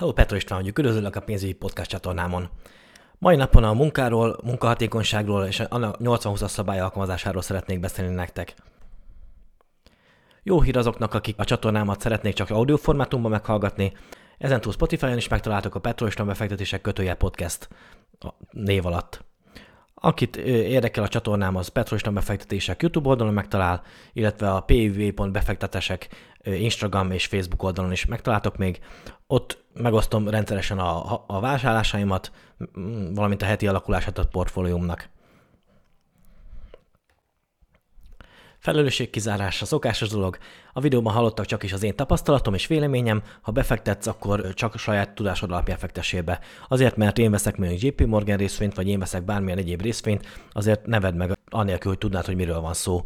Hello, Petro István vagyok, üdvözöllek a pénzügyi podcast csatornámon. Mai napon a munkáról, munkahatékonyságról és a 80-20-as szabály alkalmazásáról szeretnék beszélni nektek. Jó hír azoknak, akik a csatornámat szeretnék csak audio formátumban meghallgatni, ezentúl Spotify-on is megtaláltok a Petro István befektetések kötője podcast név alatt. Akit érdekel a csatornám, az Petrostan befektetések YouTube oldalon megtalál, illetve a piv.befektetesek Instagram és Facebook oldalon is megtaláltok még. Ott megosztom rendszeresen a, a vásárlásaimat, valamint a heti alakulását a portfóliumnak. Felelősségkizárás a szokásos dolog. A videóban hallottak csak is az én tapasztalatom és véleményem, ha befektetsz, akkor csak a saját tudásod alapján fektessél be. Azért, mert én veszek mondjuk JP Morgan részvényt, vagy én veszek bármilyen egyéb részvényt, azért neved meg anélkül, hogy tudnád, hogy miről van szó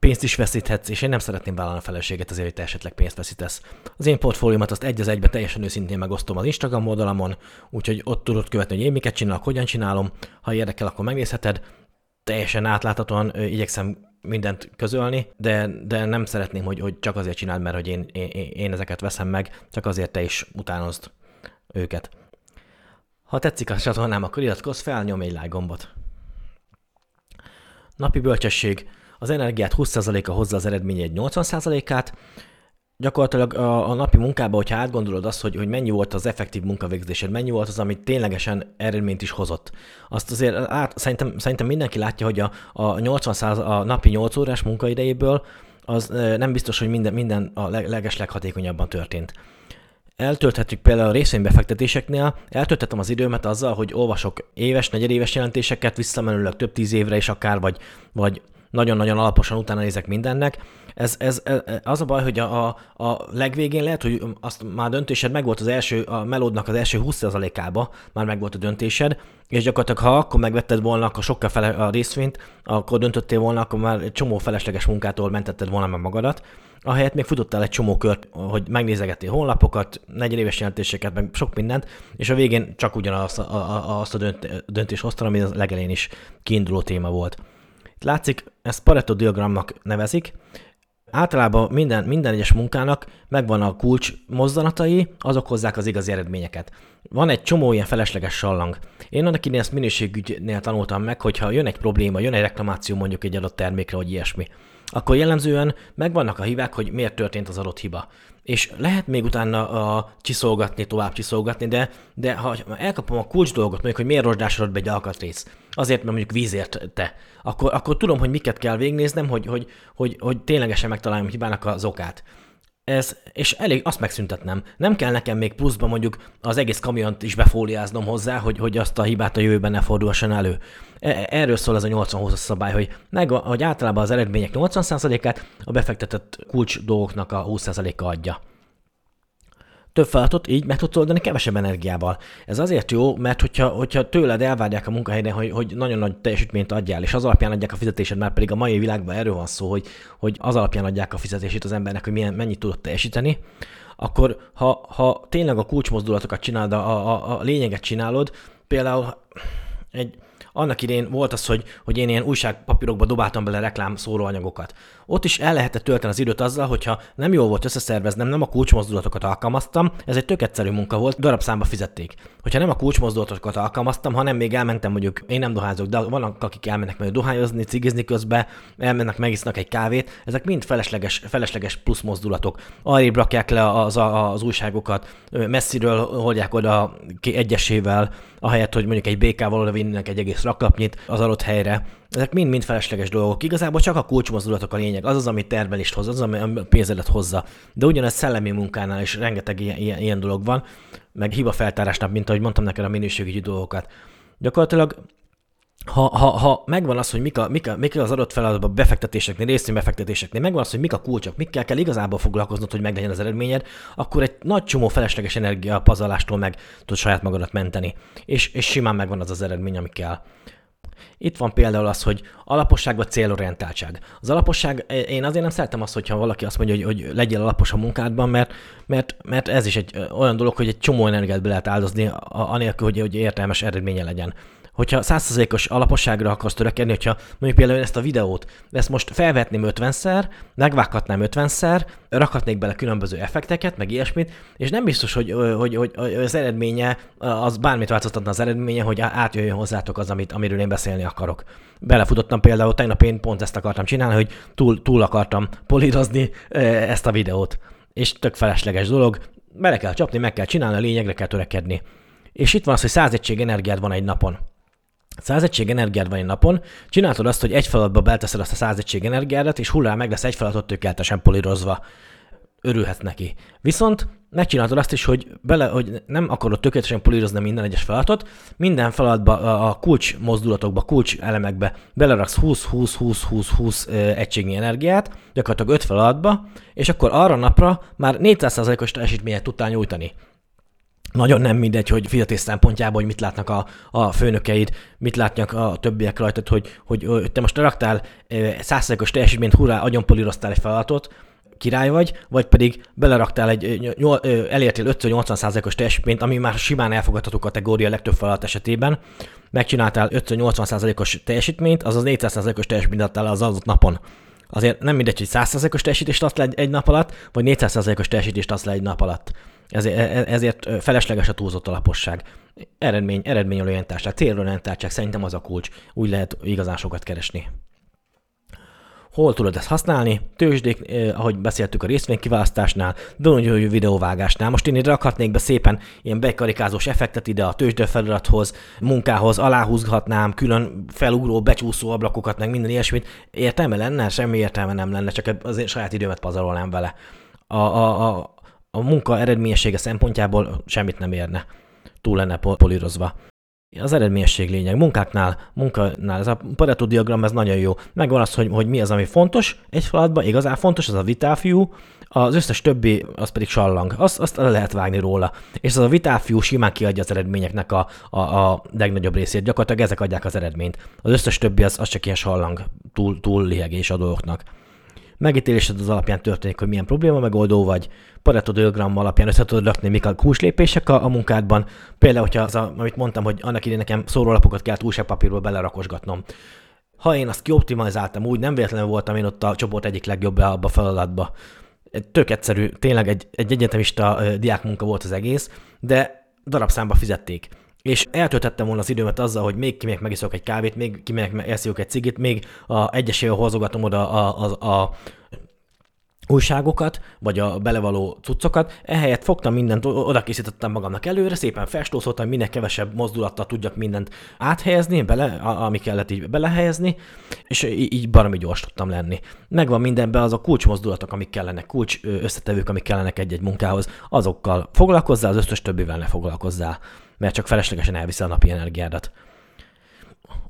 pénzt is veszíthetsz, és én nem szeretném vállalni a felelősséget azért, hogy te esetleg pénzt veszítesz. Az én portfóliómat azt egy az egybe teljesen őszintén megosztom az Instagram oldalamon, úgyhogy ott tudod követni, hogy én miket csinálok, hogyan csinálom. Ha érdekel, akkor megnézheted. Teljesen átláthatóan igyekszem mindent közölni, de, de nem szeretném, hogy, hogy csak azért csináld, mert hogy én, én, én ezeket veszem meg, csak azért te is utánozd őket. Ha tetszik a csatornám, akkor iratkozz fel, nyomj egy like gombot. Napi bölcsesség. Az energiát 20%-a hozza az eredmény egy 80%-át, gyakorlatilag a, a napi munkában, hogyha átgondolod azt, hogy, hogy mennyi volt az effektív munkavégzésed, mennyi volt az, amit ténylegesen eredményt is hozott. Azt azért át, szerintem, szerintem mindenki látja, hogy a, a 80% a napi 8 órás munkaidejéből az nem biztos, hogy minden, minden a leges leghatékonyabban történt. Eltölthetjük például a részvénybefektetéseknél, eltöltettem az időmet azzal, hogy olvasok éves, negyedéves jelentéseket, visszamenőleg több tíz évre is akár, vagy, vagy nagyon-nagyon alaposan utána nézek mindennek. Ez, ez, ez az a baj, hogy a, a, a legvégén lehet, hogy azt már döntésed megvolt az első, a melódnak az első 20%-ába, már megvolt a döntésed, és gyakorlatilag ha akkor megvetted volna, akkor sokkal fele a részvényt, akkor döntöttél volna, akkor már egy csomó felesleges munkától mentetted volna meg magadat. Ahelyett még futottál egy csomó kört, hogy megnézegettél honlapokat, negyedéves jelentéseket, meg sok mindent, és a végén csak ugyanazt a, a, azt a döntést hoztál, ami a legelén is kiinduló téma volt. Látszik, ezt Pareto diagramnak nevezik, Általában minden, minden egyes munkának megvan a kulcs mozdanatai, azok hozzák az igazi eredményeket. Van egy csomó ilyen felesleges sallang. Én annak idén ezt minőségügynél tanultam meg, hogyha jön egy probléma, jön egy reklamáció mondjuk egy adott termékre, vagy ilyesmi, akkor jellemzően megvannak a hívák, hogy miért történt az adott hiba. És lehet még utána a csiszolgatni, tovább csiszolgatni, de, de ha elkapom a kulcs dolgot, mondjuk, hogy miért rozsdásodott be egy alkatrész, azért, mert mondjuk vízért te, akkor, akkor tudom, hogy miket kell végnéznem, hogy, hogy, hogy, hogy ténylegesen megtaláljam hibának az okát ez, és elég azt megszüntetnem. Nem kell nekem még pluszban mondjuk az egész kamiont is befóliáznom hozzá, hogy, hogy azt a hibát a jövőben ne fordulhasson elő. E, erről szól ez a 80-20 szabály, hogy, meg, hogy általában az eredmények 80%-át a befektetett kulcs dolgoknak a 20%-a adja több feladatot így meg tudsz oldani kevesebb energiával. Ez azért jó, mert hogyha, hogyha tőled elvárják a munkahelyen, hogy, hogy nagyon nagy teljesítményt adjál, és az alapján adják a fizetésed, már pedig a mai világban erről van szó, hogy, hogy az alapján adják a fizetését az embernek, hogy milyen, mennyit tudott teljesíteni, akkor ha, ha tényleg a kulcsmozdulatokat csinálod, a, a, a lényeget csinálod, például egy, annak idén volt az, hogy, hogy én ilyen újságpapírokba dobáltam bele reklám szóróanyagokat. Ott is el lehetett tölteni az időt azzal, hogyha nem jól volt összeszerveznem, nem a kulcsmozdulatokat alkalmaztam, ez egy tök egyszerű munka volt, darabszámba fizették. Hogyha nem a kulcsmozdulatokat alkalmaztam, hanem még elmentem mondjuk, én nem dohányzok, de vannak, akik elmennek majd dohányozni, cigizni közben, elmennek, megisznak egy kávét, ezek mind felesleges, felesleges plusz mozdulatok. Arrébb rakják le az, az újságokat, messziről holdják oda egyesével, ahelyett, hogy mondjuk egy békával oda vinnek egy egész raklapnyit az adott helyre. Ezek mind-mind felesleges dolgok. Igazából csak a kulcsmozdulatok a lényeg, az az, ami termelést hoz, az, ami a pénzedet hozza. De ugyanez szellemi munkánál is rengeteg ilyen, ilyen, ilyen dolog van, meg hiba feltárásnál, mint ahogy mondtam neked a minőségügyi dolgokat. Gyakorlatilag ha, ha, ha megvan az, hogy mik, a, mik, a, mik az adott feladatban befektetéseknél, részvénybefektetéseknél, megvan az, hogy mik a kulcsok, mikkel kell igazából foglalkoznod, hogy meglegyen az eredményed, akkor egy nagy csomó felesleges energia pazalástól meg tud saját magadat menteni. És, és simán megvan az az eredmény, ami kell. Itt van például az, hogy alaposság vagy célorientáltság. Az alaposság, én azért nem szeretem azt, hogyha valaki azt mondja, hogy, hogy legyél alapos a munkádban, mert, mert, mert ez is egy olyan dolog, hogy egy csomó energiát be lehet áldozni, anélkül, hogy, hogy értelmes eredménye legyen. Hogyha 100%-os alaposságra akarsz törekedni, hogyha mondjuk például ezt a videót, ezt most felvetném 50-szer, megvághatnám 50-szer, rakhatnék bele különböző effekteket, meg ilyesmit, és nem biztos, hogy, hogy, hogy az eredménye, az bármit változtatna az eredménye, hogy átjöjjön hozzátok az, amit, amiről én beszélni akarok. Belefutottam például, tegnap én pont ezt akartam csinálni, hogy túl, túl akartam polírozni ezt a videót. És tök felesleges dolog, bele kell csapni, meg kell csinálni, a lényegre kell törekedni. És itt van az, hogy 100 egység energiád van egy napon. 100 egység energiád van egy napon, csináltad azt, hogy egy feladatba belteszed azt a 100 egység energiádat, és hullá meg lesz egy feladatot tökéletesen polírozva. Örülhetsz neki. Viszont megcsináltad azt is, hogy, bele, hogy nem akarod tökéletesen polírozni minden egyes feladatot, minden feladatba, a kulcs mozdulatokba, kulcs elemekbe beleraksz 20-20-20-20-20 egységnyi energiát, gyakorlatilag 5 feladatba, és akkor arra napra már 400%-os teljesítményet tudtál nyújtani nagyon nem mindegy, hogy fizetés szempontjából, hogy mit látnak a, a főnökeid, mit látnak a többiek rajtad, hogy, hogy, hogy te most raktál százszerzékos teljesítményt, hurrá, agyonpolíroztál egy feladatot, király vagy, vagy pedig beleraktál egy, elértél 5-80%-os teljesítményt, ami már simán elfogadható kategória a legtöbb feladat esetében, megcsináltál 5-80%-os teljesítményt, azaz 400%-os teljesítményt adtál az adott napon. Azért nem mindegy, hogy 100%-os teljesítést adsz le egy nap alatt, vagy 400%-os teljesítést adsz le egy nap alatt. Ezért, e, e, felesleges a túlzott alaposság. Eredmény, eredményorientáltság, célorientáltság szerintem az a kulcs. Úgy lehet igazán sokat keresni. Hol tudod ezt használni? Tőzsdék, eh, ahogy beszéltük a részvénykiválasztásnál, de ugyanúgy videóvágásnál. Most én ide rakhatnék be szépen ilyen bekarikázós effektet ide a tőzsdefelirathoz, munkához, aláhúzhatnám, külön felugró, becsúszó ablakokat, meg minden ilyesmit. Értelme lenne? Semmi értelme nem lenne, csak az én saját időmet pazarolnám vele. A, a, a, a munka eredményessége szempontjából semmit nem érne. Túl lenne polírozva. Az eredményesség lényeg. Munkáknál, munkánál ez a Pareto diagram, ez nagyon jó. Megvan az, hogy, hogy mi az, ami fontos egy feladatban, igazán fontos, az a vitáfiú, az összes többi, az pedig sallang. Azt, azt le lehet vágni róla. És az a vitáfiú simán kiadja az eredményeknek a, a, a legnagyobb részét. Gyakorlatilag ezek adják az eredményt. Az összes többi az, az csak ilyen sallang, túl, túl lihegés a dolgoknak megítélésed az alapján történik, hogy milyen probléma megoldó vagy, Pareto diagram alapján össze tudod rakni, mik a kulcslépések a, a munkádban. Például, hogyha az, a, amit mondtam, hogy annak idén nekem szórólapokat kell újságpapírból belerakosgatnom. Ha én azt kioptimalizáltam úgy, nem véletlenül voltam én ott a csoport egyik legjobb abba a feladatba. Tök egyszerű, tényleg egy, egy egyetemista diákmunka volt az egész, de darabszámba fizették és eltöltettem volna az időmet azzal, hogy még kimegyek megiszok egy kávét, még kimegyek eszünk egy cigit, még a egyesével hozogatom oda a, a, a újságokat, vagy a belevaló cuccokat, ehelyett fogtam mindent, oda készítettem magamnak előre, szépen festózoltam, minél kevesebb mozdulattal tudjak mindent áthelyezni, bele, ami kellett így belehelyezni, és így baromi gyors tudtam lenni. Megvan mindenben az a kulcsmozdulatok, amik kellenek, kulcs összetevők, amik kellenek egy-egy munkához, azokkal foglalkozzál, az összes többivel ne foglalkozzál mert csak feleslegesen elviszi a napi energiádat.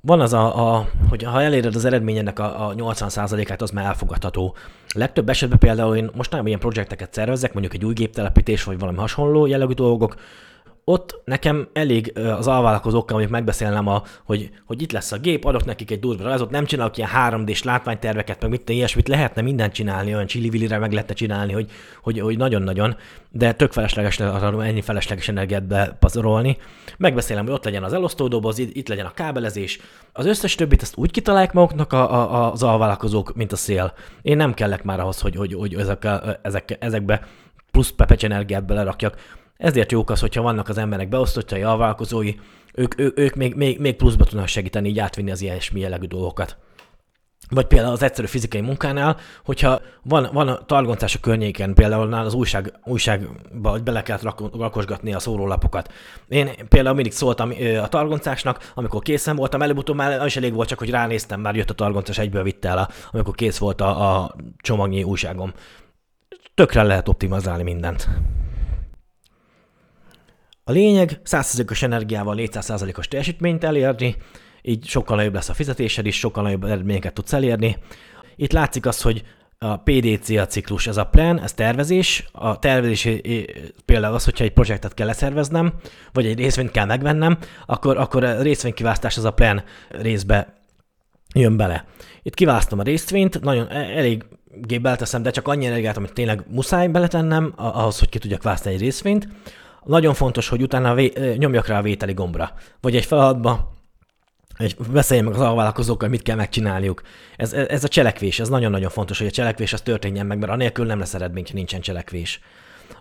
Van az a, a hogy ha eléred az eredményednek a, a 80%-át, az már elfogadható. Legtöbb esetben például én most nem ilyen projekteket szervezek, mondjuk egy új géptelepítés, vagy valami hasonló jellegű dolgok, ott nekem elég az alvállalkozókkal, amik megbeszélnem, a, hogy, hogy itt lesz a gép, adok nekik egy durva rajzot, nem csinálok ilyen 3D-s látványterveket, meg mit ilyesmit, lehetne mindent csinálni, olyan csili meg lehetne csinálni, hogy, hogy, hogy nagyon-nagyon, de tök felesleges arra ennyi felesleges energiát bepazarolni. Megbeszélem, hogy ott legyen az elosztódoboz, itt, legyen a kábelezés, az összes többit azt úgy kitalálják maguknak a, a, az alvállalkozók, mint a szél. Én nem kellek már ahhoz, hogy, hogy, hogy ezek, ezek, ezekbe plusz pepecs energiát belerakjak ezért jók az, hogyha vannak az emberek beosztottjai, alvállalkozói, ők, ők, ők még, még, még pluszba tudnak segíteni, így átvinni az ilyesmi jellegű dolgokat. Vagy például az egyszerű fizikai munkánál, hogyha van, van a targoncás a környéken, például az újság, újságba hogy bele kellett rakosgatni a szórólapokat. Én például mindig szóltam a targoncásnak, amikor készen voltam, előbb-utóbb már is elég volt, csak hogy ránéztem, már jött a targoncás, egyből vitte el, amikor kész volt a, a csomagnyi újságom. Tökre lehet optimalizálni mindent. A lényeg 100%-os energiával 400%-os teljesítményt elérni, így sokkal nagyobb lesz a fizetésed is, sokkal nagyobb eredményeket tudsz elérni. Itt látszik az, hogy a PDC a ciklus, ez a plan, ez tervezés. A tervezés például az, hogyha egy projektet kell leszerveznem, vagy egy részvényt kell megvennem, akkor, akkor a részvénykiválasztás az a plan részbe jön bele. Itt kiválasztom a részvényt, nagyon e, elég gépbe teszem, de csak annyi energiát, amit tényleg muszáj beletennem, ahhoz, hogy ki tudjak választani egy részvényt. Nagyon fontos, hogy utána vé- nyomjak rá a vételi gombra. Vagy egy feladatba hogy beszéljen meg az alvállalkozókkal, mit kell megcsinálniuk. Ez, ez a cselekvés, ez nagyon-nagyon fontos, hogy a cselekvés az történjen meg, mert anélkül nem lesz eredmény, ha nincsen cselekvés.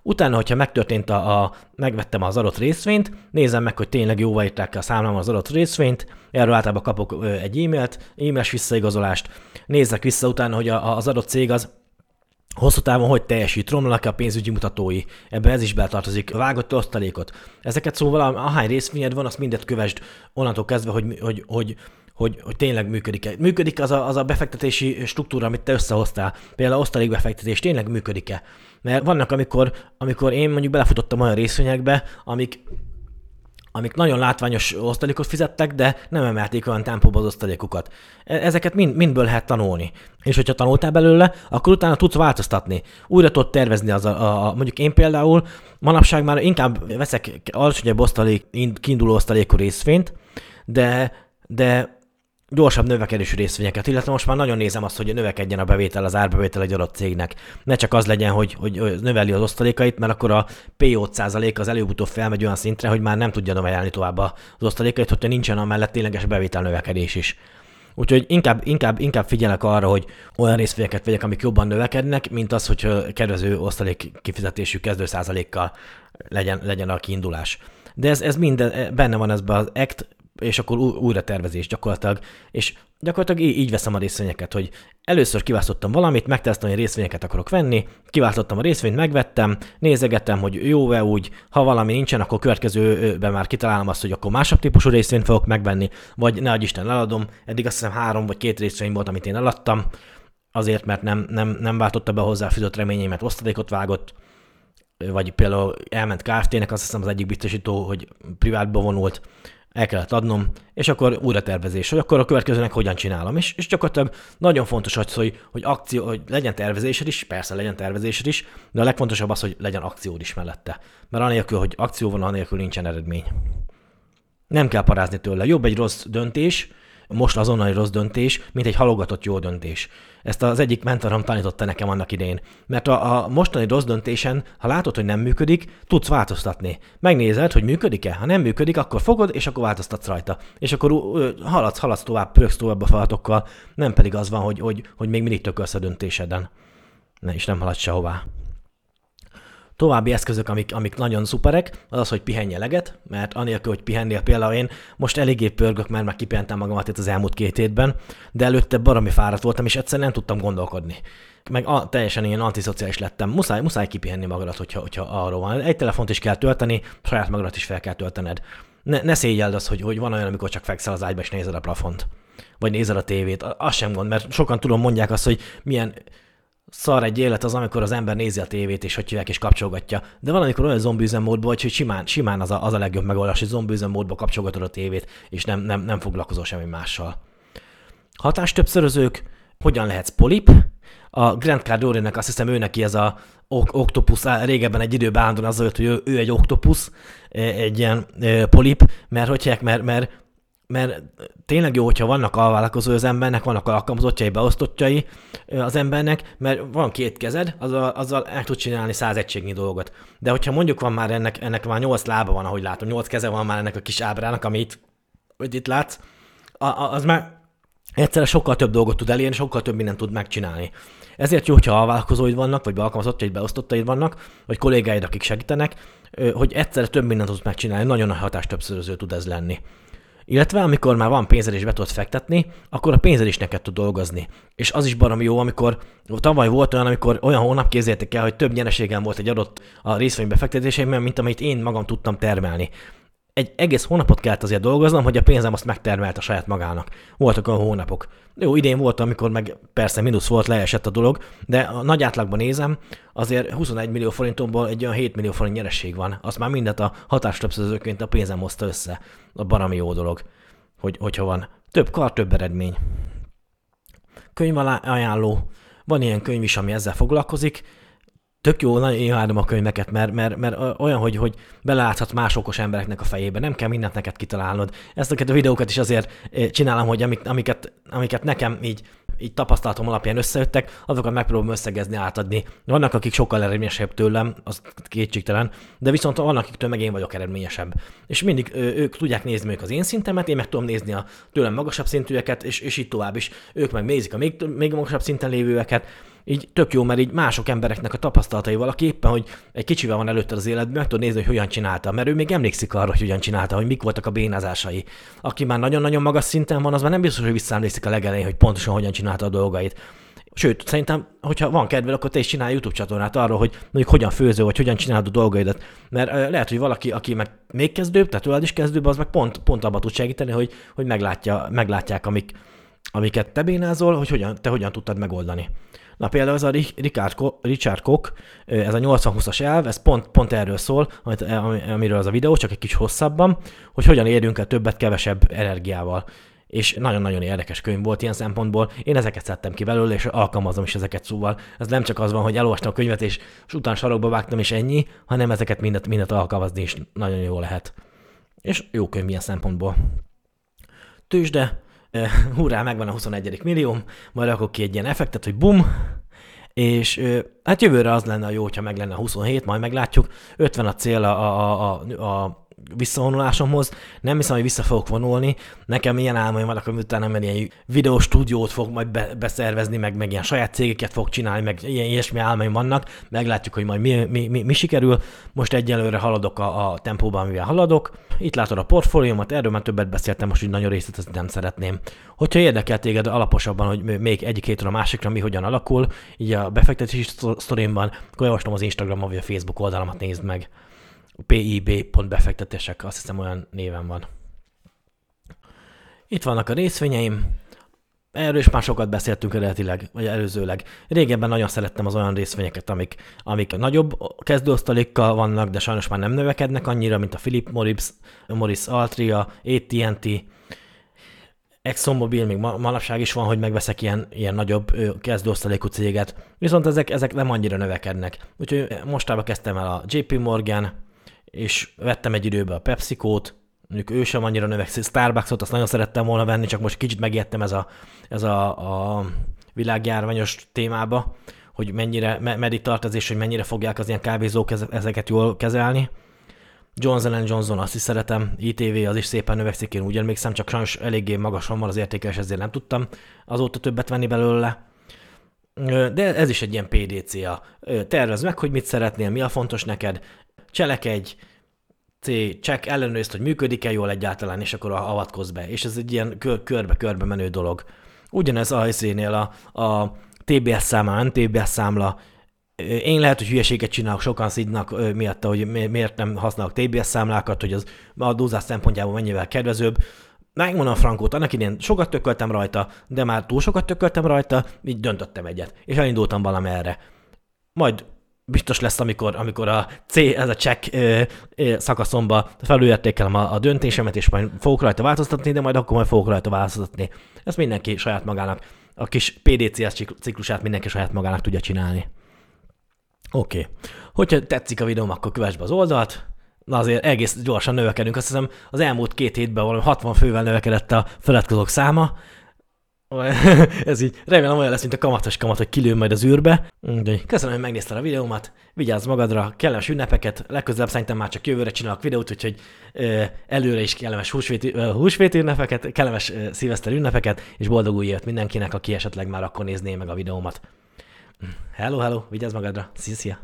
Utána, hogyha megtörtént a, a megvettem az adott részvényt, nézem meg, hogy tényleg jóvá írták a számlám az adott részvényt, erről általában kapok egy e-mailt, e-mailes visszaigazolást, nézzek vissza utána, hogy a, az adott cég az hosszú távon hogy teljesít, romlanak a pénzügyi mutatói, ebbe ez is beletartozik, vágott osztalékot. Ezeket szóval ahány részvényed van, azt mindet kövesd onnantól kezdve, hogy, hogy, hogy, hogy, hogy tényleg működik-e. Működik az a, az a befektetési struktúra, amit te összehoztál, például osztalékbefektetés, tényleg működik-e? Mert vannak, amikor, amikor én mondjuk belefutottam olyan részvényekbe, amik amik nagyon látványos osztalékot fizettek, de nem emelték olyan tempóba az osztalékukat. E, ezeket mind, mindből lehet tanulni. És hogyha tanultál belőle, akkor utána tudsz változtatni. Újra tudod tervezni az a, a, a mondjuk én például manapság már inkább veszek alacsonyabb osztalék, kiinduló osztalékú részvényt, de, de gyorsabb növekedésű részvényeket, illetve most már nagyon nézem azt, hogy növekedjen a bevétel, az árbevétel egy adott cégnek. Ne csak az legyen, hogy, hogy növeli az osztalékait, mert akkor a P8 százalék az előbb-utóbb felmegy olyan szintre, hogy már nem tudja növelni tovább az osztalékait, hogyha nincsen amellett tényleges bevétel növekedés is. Úgyhogy inkább, inkább, inkább figyelek arra, hogy olyan részvényeket vegyek, amik jobban növekednek, mint az, hogy kedvező osztalék kifizetésű kezdő százalékkal legyen, legyen a kiindulás. De ez, ez minden benne van ezben az ACT és akkor újra tervezés gyakorlatilag, és gyakorlatilag így, veszem a részvényeket, hogy először kiválasztottam valamit, megtesztem, hogy részvényeket akarok venni, kiválasztottam a részvényt, megvettem, nézegettem, hogy jó-e úgy, ha valami nincsen, akkor következőben már kitalálom azt, hogy akkor másabb típusú részvényt fogok megvenni, vagy ne Isten eladom, eddig azt hiszem három vagy két részvény volt, amit én eladtam, azért, mert nem, nem, nem váltotta be hozzá fűzött reményeimet, osztalékot vágott, vagy például elment Kft-nek, azt hiszem az egyik biztosító, hogy privátba vonult, el kellett adnom, és akkor újra tervezés, hogy akkor a következőnek hogyan csinálom. És, és gyakorlatilag nagyon fontos az, hogy, hogy, akció, hogy legyen tervezésed is, persze legyen tervezésed is, de a legfontosabb az, hogy legyen akciód is mellette. Mert anélkül, hogy akció van, anélkül nincsen eredmény. Nem kell parázni tőle. Jobb egy rossz döntés, most azonnali rossz döntés, mint egy halogatott jó döntés. Ezt az egyik mentorom tanította nekem annak idején. Mert a, a mostani rossz döntésen, ha látod, hogy nem működik, tudsz változtatni. Megnézed, hogy működik-e. Ha nem működik, akkor fogod, és akkor változtatsz rajta. És akkor haladsz, haladsz tovább, pöröksz tovább a falatokkal, nem pedig az van, hogy, hogy, hogy még mindig tökölsz a döntéseden. Ne, és nem haladsz sehová. További eszközök, amik, amik nagyon szuperek, az az, hogy pihenj eleget, mert anélkül, hogy pihennél például én most eléggé pörgök, mert már kipihentem magamat itt az elmúlt két hétben, de előtte baromi fáradt voltam, és egyszerűen nem tudtam gondolkodni. Meg a, teljesen ilyen antiszociális lettem. Muszáj, muszáj kipihenni magadat, hogyha, hogyha arról van. Egy telefont is kell tölteni, saját magadat is fel kell töltened. Ne, ne szégyeld az, hogy, hogy van olyan, amikor csak fekszel az ágyba és nézed a plafont. Vagy nézed a tévét. Az sem gond, mert sokan tudom mondják azt, hogy milyen szar egy élet az, amikor az ember nézi a tévét, és hogy hívják, és kapcsolgatja. De valamikor olyan zombi vagy, hogy simán, simán az, a, az a legjobb megoldás, hogy zombi módban kapcsolgatod a tévét, és nem, nem, nem foglalkozol semmi mással. Hatástöbbszörözők, hogyan lehetsz polip? A Grant Cardone-nek azt hiszem ő neki ez a oktopusz, régebben egy időben állandóan az volt, hogy ő, ő egy oktopusz, egy ilyen polip, mert hogy mert, mert mert tényleg jó, hogyha vannak alvállalkozó az embernek, vannak alkalmazottjai, beosztottjai az embernek, mert van két kezed, azzal, azzal el tud csinálni száz egységnyi dolgot. De hogyha mondjuk van már ennek, ennek már nyolc lába van, ahogy látom, nyolc keze van már ennek a kis ábrának, amit itt, itt látsz, az már egyszerre sokkal több dolgot tud elérni, sokkal több mindent tud megcsinálni. Ezért jó, hogyha alvállalkozóid vannak, vagy bealkalmazottjaid, beosztottaid vannak, vagy kollégáid, akik segítenek, hogy egyszerre több mindent tudsz megcsinálni, nagyon nagy hatás többszöröző tud ez lenni. Illetve amikor már van pénzed és be tudod fektetni, akkor a pénzed is neked tud dolgozni. És az is baromi jó, amikor tavaly volt olyan, amikor olyan hónap kézzétek el, hogy több nyereségem volt egy adott a részvénybefektetéseimben, mint amit én magam tudtam termelni egy egész hónapot kellett azért dolgoznom, hogy a pénzem azt megtermelt a saját magának. Voltak olyan hónapok. Jó, idén volt, amikor meg persze mínusz volt, leesett a dolog, de a nagy átlagban nézem, azért 21 millió forintomból egy olyan 7 millió forint nyereség van. Azt már mindent a hatástöbbszözőként a pénzem hozta össze. A barami jó dolog, hogy, hogyha van. Több kar, több eredmény. Könyv ajánló. Van ilyen könyv is, ami ezzel foglalkozik tök jó, nagyon imádom a könyveket, mert, mert, mert olyan, hogy, hogy beláthat más okos embereknek a fejébe, nem kell mindent neked kitalálnod. Ezt a videókat is azért csinálom, hogy amik, amiket, amiket nekem így így tapasztalatom alapján összejöttek, azokat megpróbálom összegezni, átadni. Vannak, akik sokkal eredményesebb tőlem, az kétségtelen, de viszont vannak, akiktől meg én vagyok eredményesebb. És mindig ők tudják nézni ők az én szintemet, én meg tudom nézni a tőlem magasabb szintűeket, és, és így tovább is. Ők meg nézik a még, még magasabb szinten lévőeket, így tök jó, mert így mások embereknek a tapasztalatai valaki éppen, hogy egy kicsivel van előtte az életben, meg tud nézni, hogy hogyan csinálta, mert ő még emlékszik arra, hogy hogyan csinálta, hogy mik voltak a bénázásai. Aki már nagyon-nagyon magas szinten van, az már nem biztos, hogy visszaemlékszik a legelején, hogy pontosan hogyan csinálta a dolgait. Sőt, szerintem, hogyha van kedvel, akkor te is csinálj YouTube csatornát arról, hogy mondjuk hogyan főző, vagy hogyan csinálod a dolgaidat. Mert lehet, hogy valaki, aki meg még kezdőbb, tehát tőled is kezdőbb, az meg pont, pont abba tud segíteni, hogy, hogy meglátja, meglátják, amik, amiket te bénázol, hogy hogyan, te hogyan tudtad megoldani. Na például ez a Richard, Richard Koch, ez a 80-20-as elv, ez pont, pont erről szól, amiről az a videó, csak egy kicsit hosszabban, hogy hogyan érjünk el többet kevesebb energiával és nagyon-nagyon érdekes könyv volt ilyen szempontból. Én ezeket szedtem ki belőle, és alkalmazom is ezeket, szóval ez nem csak az van, hogy elolvastam a könyvet, és, és utána sarokba vágtam, és ennyi, hanem ezeket mindet, mindet alkalmazni is nagyon jó lehet. És jó könyv ilyen szempontból. Tőzsde, uh, hurrá, megvan a 21. millió, majd akkor ki egy ilyen effektet, hogy bum, és hát jövőre az lenne a jó, hogyha meg lenne a 27, majd meglátjuk. 50 a cél a, a, a, a visszavonulásomhoz. Nem hiszem, hogy vissza fogok vonulni. Nekem ilyen álmaim vannak, hogy utána mert ilyen videóstúdiót fog majd be, beszervezni, meg, meg ilyen saját cégeket fog csinálni, meg ilyen ilyesmi álmaim vannak. Meglátjuk, hogy majd mi, mi, mi, mi sikerül. Most egyelőre haladok a, a tempóban, amivel haladok. Itt látod a portfóliómat, erről már többet beszéltem, most úgy nagyon részlet ezt nem szeretném. Hogyha érdekel téged alaposabban, hogy még egyik hétről a másikra mi hogyan alakul, így a befektetési sztorimban, akkor javaslom az Instagram vagy a Facebook oldalamat nézd meg. PIB.befektetések, azt hiszem olyan néven van. Itt vannak a részvényeim, Erről is már sokat beszéltünk eredetileg, vagy előzőleg. Régebben nagyon szerettem az olyan részvényeket, amik, amik nagyobb kezdőosztalékkal vannak, de sajnos már nem növekednek annyira, mint a Philip Morris, Morris Altria, AT&T, ExxonMobil, még manapság is van, hogy megveszek ilyen, ilyen nagyobb kezdőosztalékú céget, viszont ezek, ezek nem annyira növekednek. Úgyhogy mostában kezdtem el a JP Morgan, és vettem egy időben a PepsiCo-t, mondjuk ő sem annyira növekszik, Starbucksot azt nagyon szerettem volna venni, csak most kicsit megijedtem ez a, ez a, a világjárványos témába, hogy mennyire, meddig tart ez, és hogy mennyire fogják az ilyen kávézók ezeket jól kezelni. Johnson Johnson azt is szeretem, ITV az is szépen növekszik, én úgy emlékszem, csak sajnos eléggé magasan van az értéke, és ezért nem tudtam azóta többet venni belőle. De ez is egy ilyen PDCA. Tervezd meg, hogy mit szeretnél, mi a fontos neked, cselekedj, C, check, ellenőrizd, hogy működik-e jól egyáltalán, és akkor avatkozz be. És ez egy ilyen körbe-körbe menő dolog. Ugyanez a helyszínél a, a TBS számla, nem TBS számla, én lehet, hogy hülyeséget csinálok, sokan szidnak miatt, hogy miért nem használok TBS számlákat, hogy az a dózás szempontjából mennyivel kedvezőbb. Megmondom frankót, annak idén sokat tököltem rajta, de már túl sokat tököltem rajta, így döntöttem egyet, és elindultam valami erre. Majd biztos lesz, amikor, amikor a C, ez a check ö, ö, szakaszomba felülértékelem a, a döntésemet, és majd fogok rajta változtatni, de majd akkor majd fogok rajta változtatni. Ezt mindenki saját magának, a kis PDCS ciklusát mindenki saját magának tudja csinálni. Oké. Okay. Hogyha tetszik a videóm, akkor kövess be az oldalt. Na azért egész gyorsan növekedünk. Azt hiszem az elmúlt két hétben valami 60 fővel növekedett a feliratkozók száma. Ez így, remélem olyan lesz, mint a kamatos kamat, hogy kilő majd az űrbe. Úgyhogy köszönöm, hogy megnézted a videómat, vigyázz magadra, kellemes ünnepeket, legközelebb szerintem már csak jövőre csinálok videót, úgyhogy ö, előre is kellemes húsvéti, ö, húsvéti ünnepeket, kellemes ö, szilveszter ünnepeket, és boldog új évet mindenkinek, aki esetleg már akkor nézné meg a videómat. Hello, hello, vigyázz magadra, szia, szia!